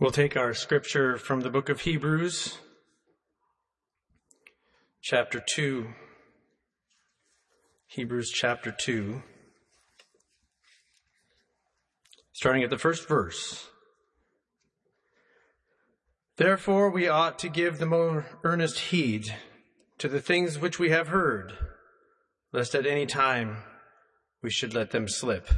We'll take our scripture from the book of Hebrews, chapter 2. Hebrews chapter 2, starting at the first verse. Therefore, we ought to give the more earnest heed to the things which we have heard, lest at any time we should let them slip.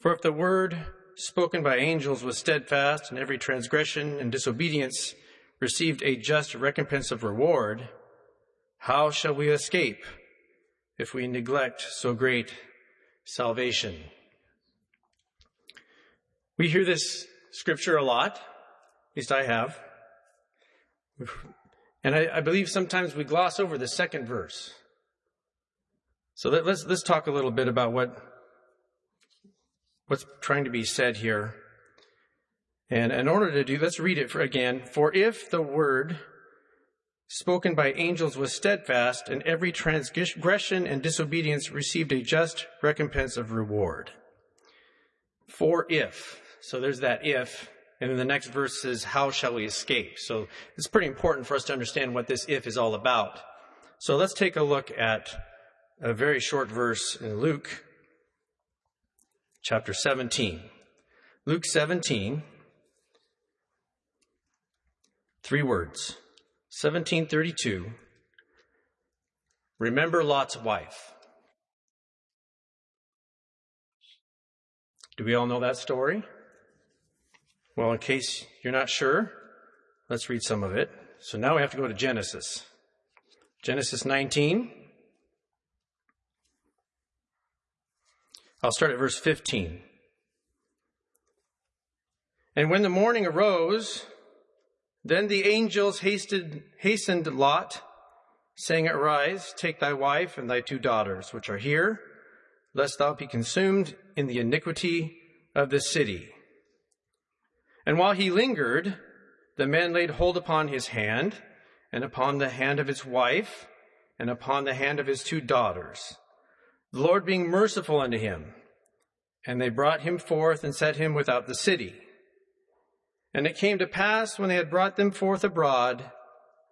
For if the word spoken by angels was steadfast, and every transgression and disobedience received a just recompense of reward, how shall we escape if we neglect so great salvation? We hear this scripture a lot, at least I have. And I, I believe sometimes we gloss over the second verse. So let, let's, let's talk a little bit about what what's trying to be said here. And in order to do, let's read it for, again. For if the word spoken by angels was steadfast, and every transgression and disobedience received a just recompense of reward. For if. So there's that if. And then the next verse says, How shall we escape? So it's pretty important for us to understand what this if is all about. So let's take a look at a very short verse in Luke chapter 17. Luke 17, three words. 1732. Remember Lot's wife. Do we all know that story? Well, in case you're not sure, let's read some of it. So now we have to go to Genesis. Genesis 19. I'll start at verse 15. And when the morning arose, then the angels hasted, hastened Lot, saying, Arise, take thy wife and thy two daughters, which are here, lest thou be consumed in the iniquity of the city. And while he lingered, the men laid hold upon his hand, and upon the hand of his wife, and upon the hand of his two daughters the Lord being merciful unto him. And they brought him forth and set him without the city. And it came to pass when they had brought them forth abroad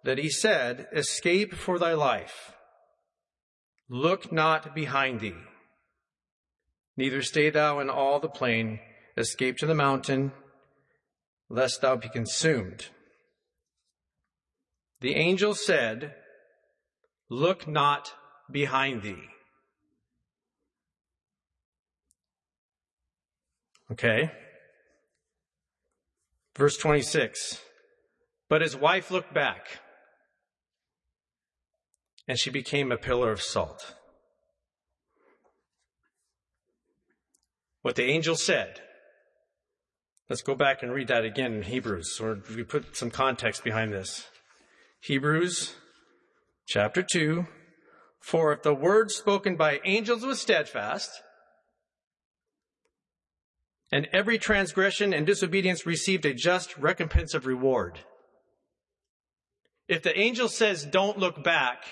that he said, Escape for thy life. Look not behind thee. Neither stay thou in all the plain. Escape to the mountain, lest thou be consumed. The angel said, Look not behind thee. Okay. Verse 26. But his wife looked back, and she became a pillar of salt. What the angel said. Let's go back and read that again in Hebrews, or we put some context behind this. Hebrews chapter 2. For if the word spoken by angels was steadfast, and every transgression and disobedience received a just recompense of reward. If the angel says, don't look back,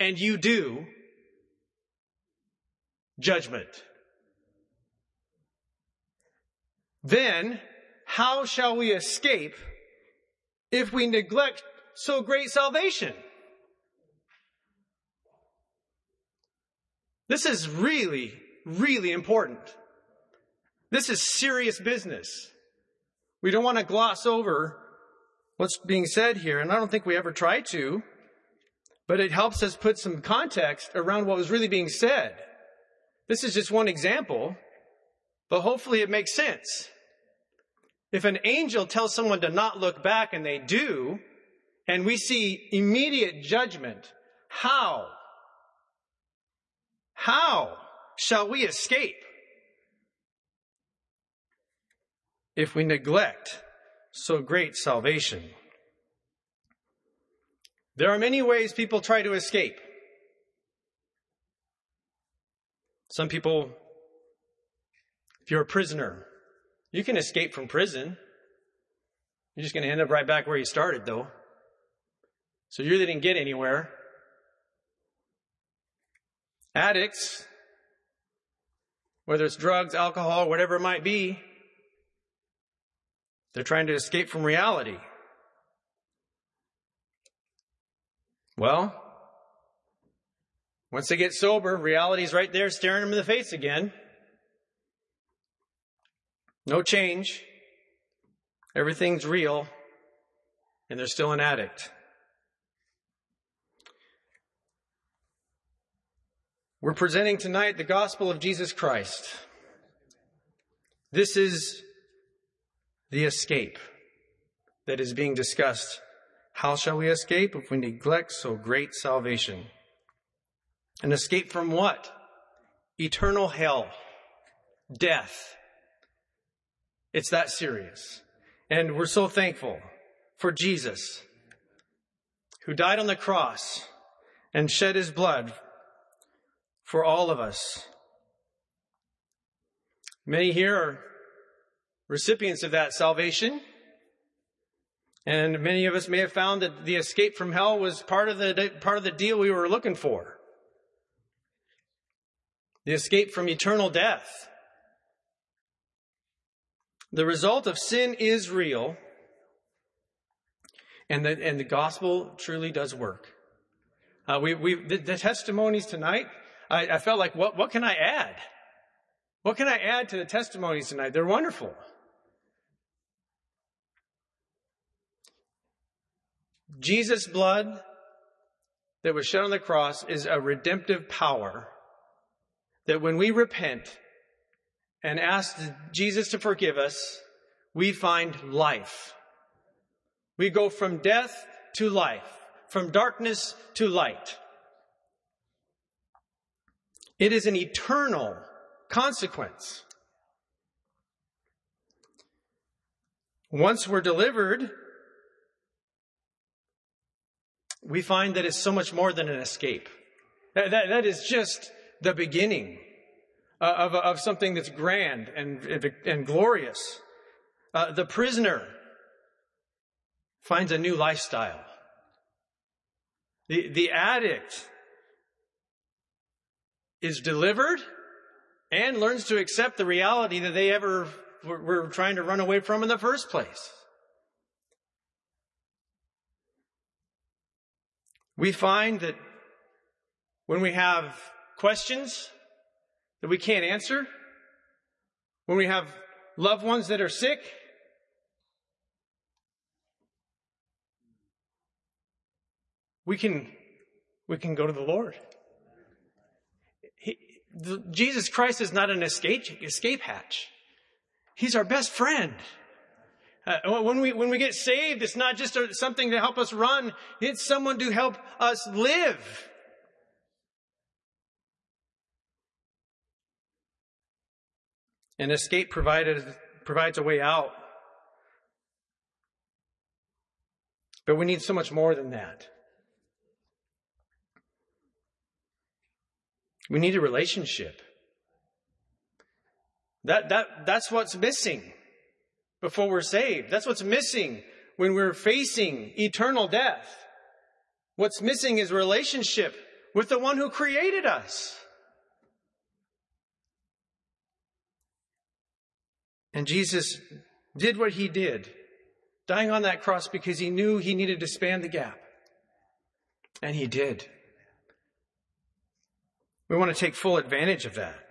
and you do, judgment. Then, how shall we escape if we neglect so great salvation? This is really, really important. This is serious business. We don't want to gloss over what's being said here, and I don't think we ever try to, but it helps us put some context around what was really being said. This is just one example, but hopefully it makes sense. If an angel tells someone to not look back and they do, and we see immediate judgment, how? How shall we escape? If we neglect so great salvation. There are many ways people try to escape. Some people, if you're a prisoner, you can escape from prison. You're just going to end up right back where you started, though. So you really didn't get anywhere. Addicts, whether it's drugs, alcohol, whatever it might be, They're trying to escape from reality. Well, once they get sober, reality's right there staring them in the face again. No change. Everything's real. And they're still an addict. We're presenting tonight the gospel of Jesus Christ. This is the escape that is being discussed. How shall we escape if we neglect so great salvation? An escape from what? Eternal hell, death. It's that serious. And we're so thankful for Jesus, who died on the cross and shed his blood for all of us. Many here are recipients of that salvation. And many of us may have found that the escape from hell was part of the, part of the deal we were looking for. The escape from eternal death. The result of sin is real, and the, and the gospel truly does work. Uh, we, we, the, the, testimonies tonight, I, I felt like, what, what can I add? What can I add to the testimonies tonight? They're wonderful. Jesus' blood that was shed on the cross is a redemptive power that when we repent and ask Jesus to forgive us, we find life. We go from death to life, from darkness to light. It is an eternal consequence. Once we're delivered, we find that it's so much more than an escape. That, that, that is just the beginning uh, of, of something that's grand and, and glorious. Uh, the prisoner finds a new lifestyle. The, the addict is delivered and learns to accept the reality that they ever were, were trying to run away from in the first place. We find that when we have questions that we can't answer, when we have loved ones that are sick, we can, we can go to the Lord. He, the, Jesus Christ is not an escape, escape hatch. He's our best friend. Uh, when we when we get saved, it's not just a, something to help us run; it's someone to help us live. And escape provided provides a way out, but we need so much more than that. We need a relationship. That that that's what's missing before we're saved. That's what's missing when we're facing eternal death. What's missing is relationship with the one who created us. And Jesus did what he did, dying on that cross because he knew he needed to span the gap. And he did. We want to take full advantage of that.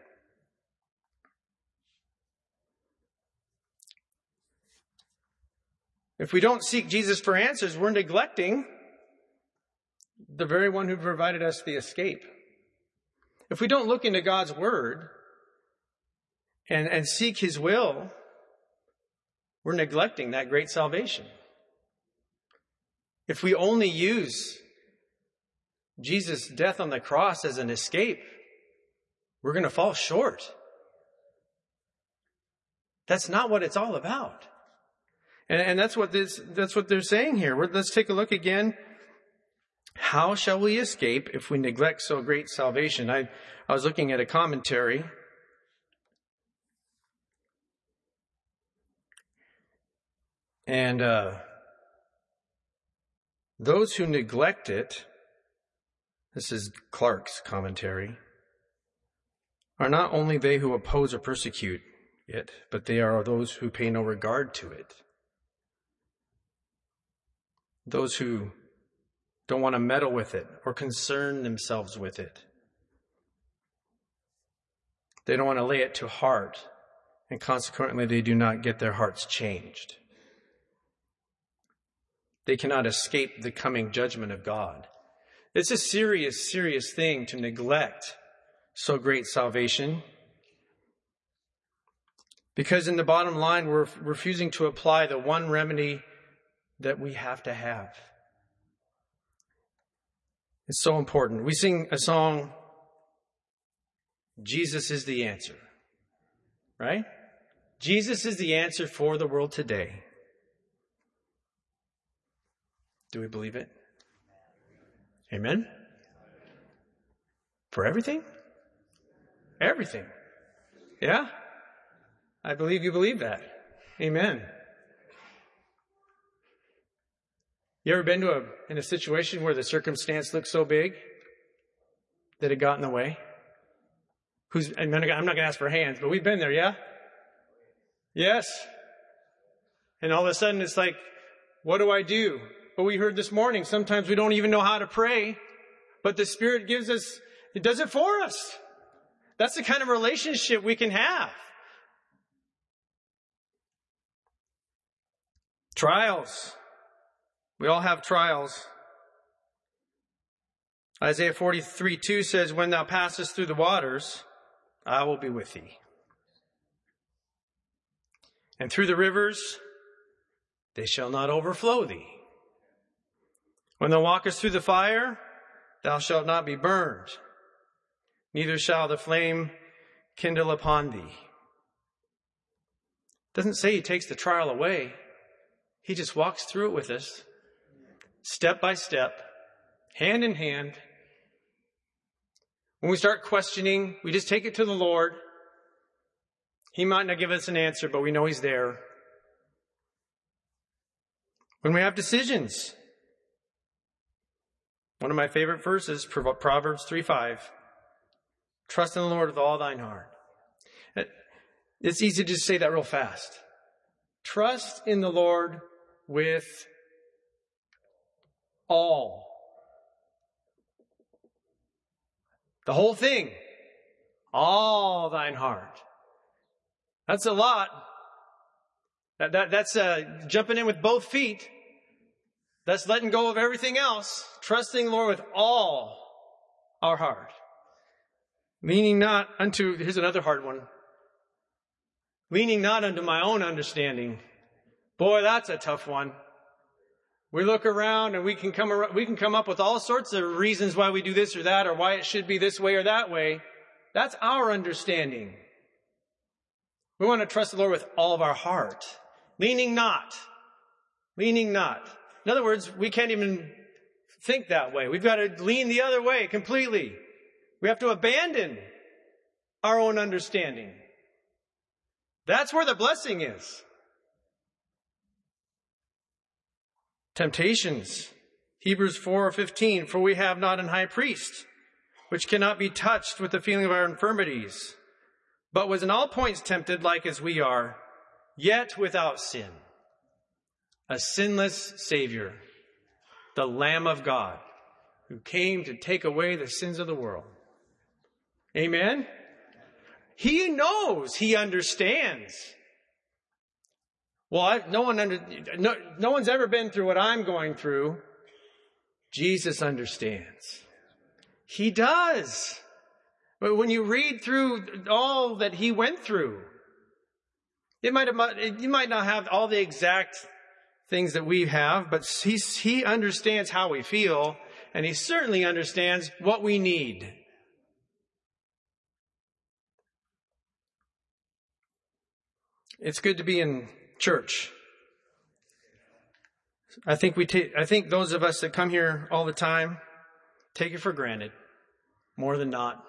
If we don't seek Jesus for answers, we're neglecting the very one who provided us the escape. If we don't look into God's word and, and seek his will, we're neglecting that great salvation. If we only use Jesus' death on the cross as an escape, we're going to fall short. That's not what it's all about. And, and that's what this, that's what they're saying here. Let's take a look again. How shall we escape if we neglect so great salvation? I, I was looking at a commentary. And uh, those who neglect it, this is Clarke's commentary, are not only they who oppose or persecute it, but they are those who pay no regard to it. Those who don't want to meddle with it or concern themselves with it. They don't want to lay it to heart, and consequently, they do not get their hearts changed. They cannot escape the coming judgment of God. It's a serious, serious thing to neglect so great salvation. Because in the bottom line, we're refusing to apply the one remedy that we have to have. It's so important. We sing a song, Jesus is the answer. Right? Jesus is the answer for the world today. Do we believe it? Amen? For everything? Everything. Yeah? I believe you believe that. Amen. You ever been to a in a situation where the circumstance looked so big that it got in the way? Who's I'm not going to ask for hands, but we've been there, yeah? Yes. And all of a sudden it's like, what do I do? But we heard this morning, sometimes we don't even know how to pray, but the Spirit gives us, it does it for us. That's the kind of relationship we can have. Trials. We all have trials. Isaiah 43 2 says, When thou passest through the waters, I will be with thee. And through the rivers, they shall not overflow thee. When thou walkest through the fire, thou shalt not be burned, neither shall the flame kindle upon thee. It doesn't say he takes the trial away. He just walks through it with us, step by step, hand in hand. When we start questioning, we just take it to the Lord. He might not give us an answer, but we know He's there. When we have decisions, one of my favorite verses, Proverbs 3 5. Trust in the Lord with all thine heart. It's easy to say that real fast. Trust in the Lord with all. The whole thing. All thine heart. That's a lot. That, that, that's uh, jumping in with both feet. That's letting go of everything else, trusting Lord with all our heart. Leaning not unto, here's another hard one. Leaning not unto my own understanding. Boy, that's a tough one. We look around and we can come around, we can come up with all sorts of reasons why we do this or that or why it should be this way or that way. That's our understanding. We want to trust the Lord with all of our heart. Leaning not. Leaning not. In other words, we can't even think that way. We've got to lean the other way completely. We have to abandon our own understanding. That's where the blessing is. Temptations. Hebrews 4:15 For we have not an high priest which cannot be touched with the feeling of our infirmities but was in all points tempted like as we are yet without sin a sinless Savior, the Lamb of God, who came to take away the sins of the world. Amen? He knows, he understands. Well, I, no one under, no, no one's ever been through what I'm going through. Jesus understands. He does. But when you read through all that he went through, it might have, you might not have all the exact things that we have, but he, he understands how we feel, and he certainly understands what we need. It's good to be in church. I think we take, I think those of us that come here all the time take it for granted more than not.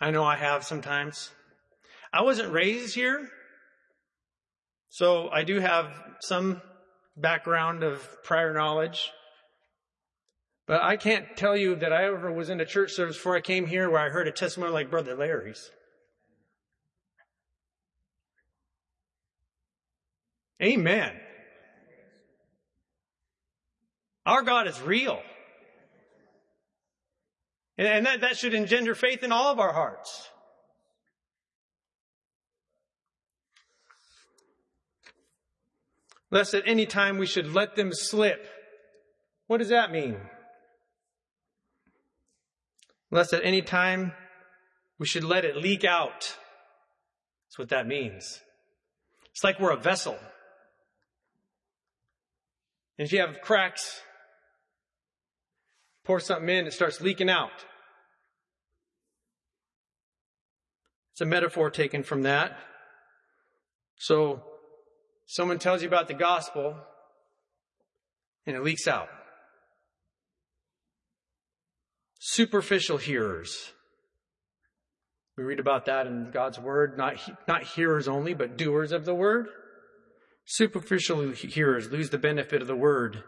I know I have sometimes. I wasn't raised here. So I do have some background of prior knowledge. But I can't tell you that I ever was in a church service before I came here where I heard a testimony like Brother Larry's. Amen. Our God is real. And that, that should engender faith in all of our hearts. Lest at any time we should let them slip. What does that mean? Lest at any time we should let it leak out. That's what that means. It's like we're a vessel. And if you have cracks, pour something in, it starts leaking out. It's a metaphor taken from that. So, someone tells you about the gospel, and it leaks out. Superficial hearers. We read about that in God's word, not, not hearers only, but doers of the word. Superficial hearers lose the benefit of the word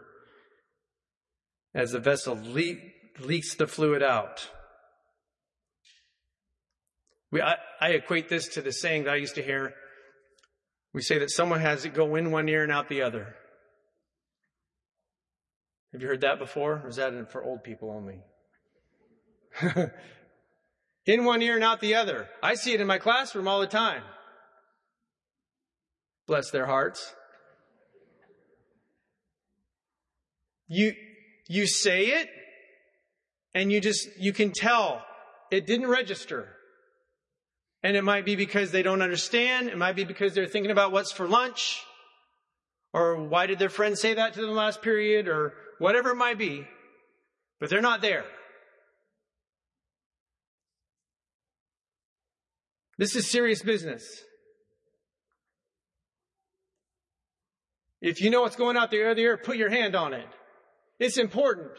as the vessel le- leaks the fluid out. We, I, I equate this to the saying that I used to hear. We say that someone has it go in one ear and out the other. Have you heard that before? Or is that for old people only? in one ear and out the other. I see it in my classroom all the time. Bless their hearts. You, you say it and you just, you can tell it didn't register. And it might be because they don't understand. It might be because they're thinking about what's for lunch. Or why did their friend say that to them last period? Or whatever it might be. But they're not there. This is serious business. If you know what's going out the other put your hand on it. It's important.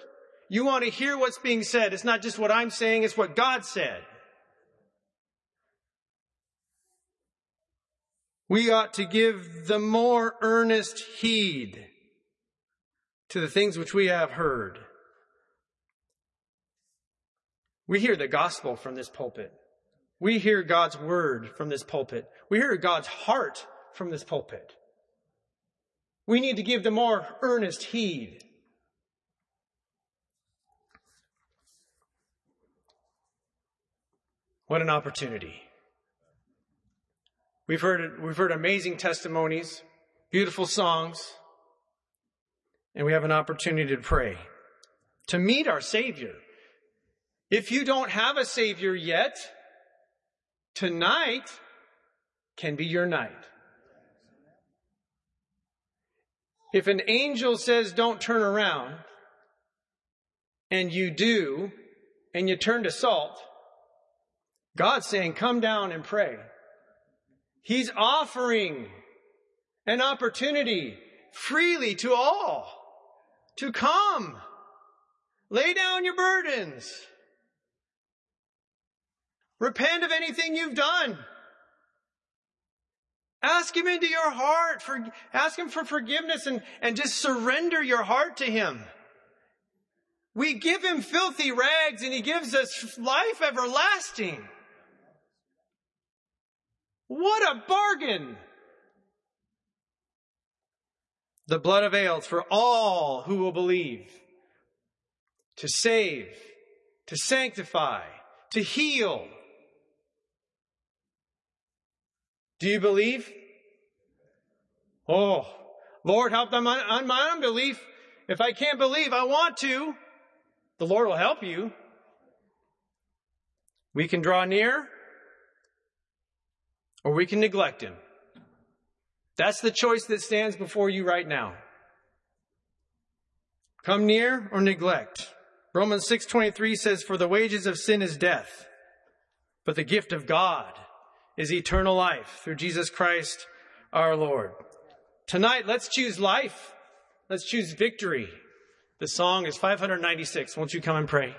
You want to hear what's being said. It's not just what I'm saying, it's what God said. we ought to give the more earnest heed to the things which we have heard. We hear the gospel from this pulpit. We hear God's word from this pulpit. We hear God's heart from this pulpit. We need to give them more earnest heed. What an opportunity. We've heard, we've heard amazing testimonies, beautiful songs, and we have an opportunity to pray, to meet our Savior. If you don't have a Savior yet, tonight can be your night. If an angel says don't turn around, and you do, and you turn to salt, God's saying, come down and pray. He's offering an opportunity freely to all to come. Lay down your burdens. Repent of anything you've done. Ask Him into your heart. For, ask Him for forgiveness and, and just surrender your heart to Him. We give Him filthy rags and He gives us life everlasting. What a bargain! The blood avails for all who will believe to save, to sanctify, to heal. Do you believe? Oh, Lord, help them on my unbelief. If I can't believe, I want to. The Lord will help you. We can draw near or we can neglect him. That's the choice that stands before you right now. Come near or neglect. Romans 6:23 says for the wages of sin is death, but the gift of God is eternal life through Jesus Christ our Lord. Tonight let's choose life. Let's choose victory. The song is 596. Won't you come and pray?